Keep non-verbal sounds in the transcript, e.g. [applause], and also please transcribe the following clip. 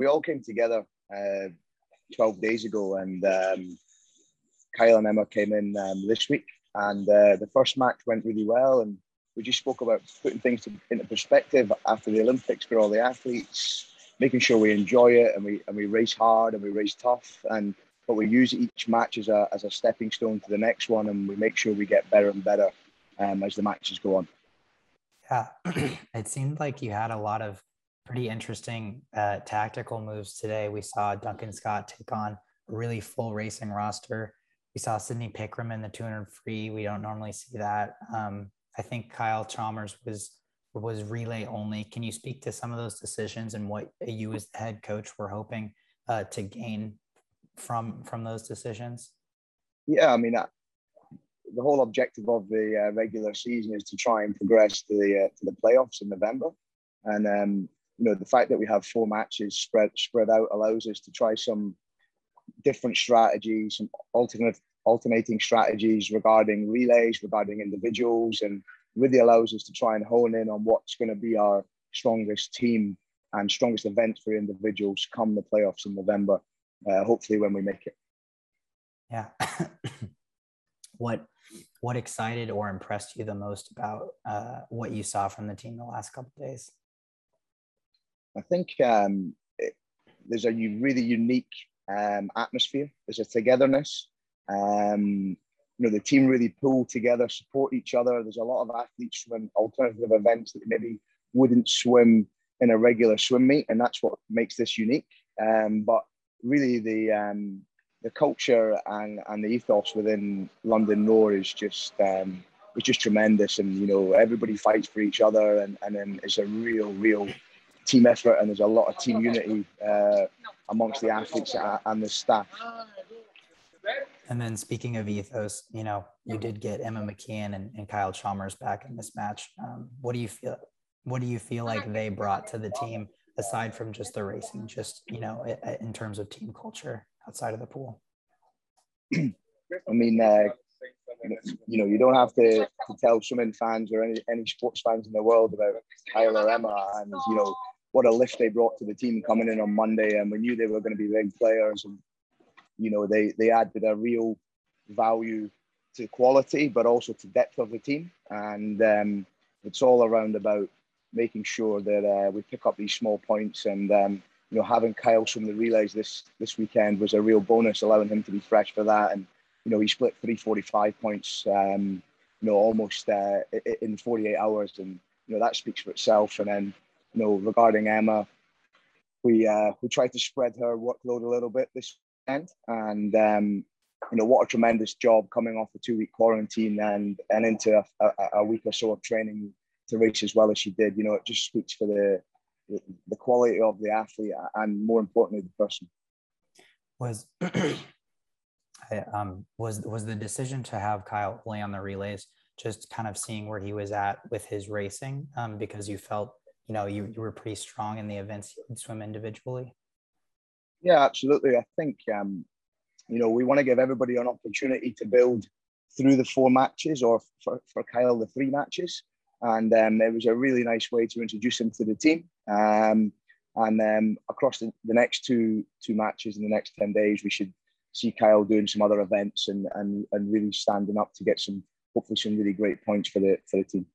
we all came together uh, 12 days ago, and um, Kyle and Emma came in um, this week, and uh, the first match went really well, and we just spoke about putting things to, into perspective after the Olympics for all the athletes, making sure we enjoy it and we and we race hard and we race tough, and but we use each match as a as a stepping stone to the next one, and we make sure we get better and better um, as the matches go on. Yeah, [clears throat] it seemed like you had a lot of pretty interesting uh, tactical moves today. We saw Duncan Scott take on a really full racing roster. We saw Sydney Pickrem in the 200 free. We don't normally see that. Um, I think Kyle Chalmers was was relay only. Can you speak to some of those decisions and what you as the head coach were hoping uh, to gain from from those decisions? Yeah, I mean, uh, the whole objective of the uh, regular season is to try and progress to the uh, to the playoffs in November, and um, you know the fact that we have four matches spread spread out allows us to try some different strategies, some alternate alternating strategies regarding relays, regarding individuals, and really allows us to try and hone in on what's going to be our strongest team and strongest event for individuals come the playoffs in November. Uh, hopefully, when we make it. Yeah. [coughs] what what excited or impressed you the most about uh, what you saw from the team the last couple days? I think um, it, there's a really unique um, atmosphere. There's a togetherness. Um, you know, the team really pull together, support each other. There's a lot of athletes from alternative events that maybe wouldn't swim in a regular swim meet, and that's what makes this unique. Um, but really, the um, the culture and, and the ethos within London Roar is just um, it's just tremendous, and you know everybody fights for each other, and and then it's a real real team effort, and there's a lot of team unity uh, amongst the athletes and the staff. And then speaking of ethos, you know, you did get Emma McKeon and, and Kyle Chalmers back in this match. Um, what do you feel? What do you feel like they brought to the team aside from just the racing? Just you know, in terms of team culture outside of the pool. I mean, uh, you know, you don't have to, to tell swimming fans or any, any sports fans in the world about Kyle or Emma and, you know, what a lift they brought to the team coming in on Monday. And we knew they were going to be big players. And, you know, they, they added a real value to quality, but also to depth of the team. And um, it's all around about making sure that uh, we pick up these small points. And, um, you know, having Kyle from the relays this, this weekend was a real bonus, allowing him to be fresh for that. And, you know, he split 345 points, um, you know, almost uh, in 48 hours. And, you know, that speaks for itself. And then, you know, regarding Emma, we uh, we tried to spread her workload a little bit this weekend, and um, you know what a tremendous job coming off a two week quarantine and and into a, a, a, week or so of training to race as well as she did. You know, it just speaks for the the, quality of the athlete and more importantly the person. Was [clears throat] um, was was the decision to have Kyle play on the relays just kind of seeing where he was at with his racing um, because you felt you know you, you were pretty strong in the events you would swim individually? Yeah absolutely. I think um, you know we want to give everybody an opportunity to build through the four matches or for, for kyle the three matches. And um, it was a really nice way to introduce him to the team. Um, and um, across the, the next two two matches in the next 10 days we should see Kyle doing some other events and, and, and really standing up to get some hopefully some really great points for the for the team.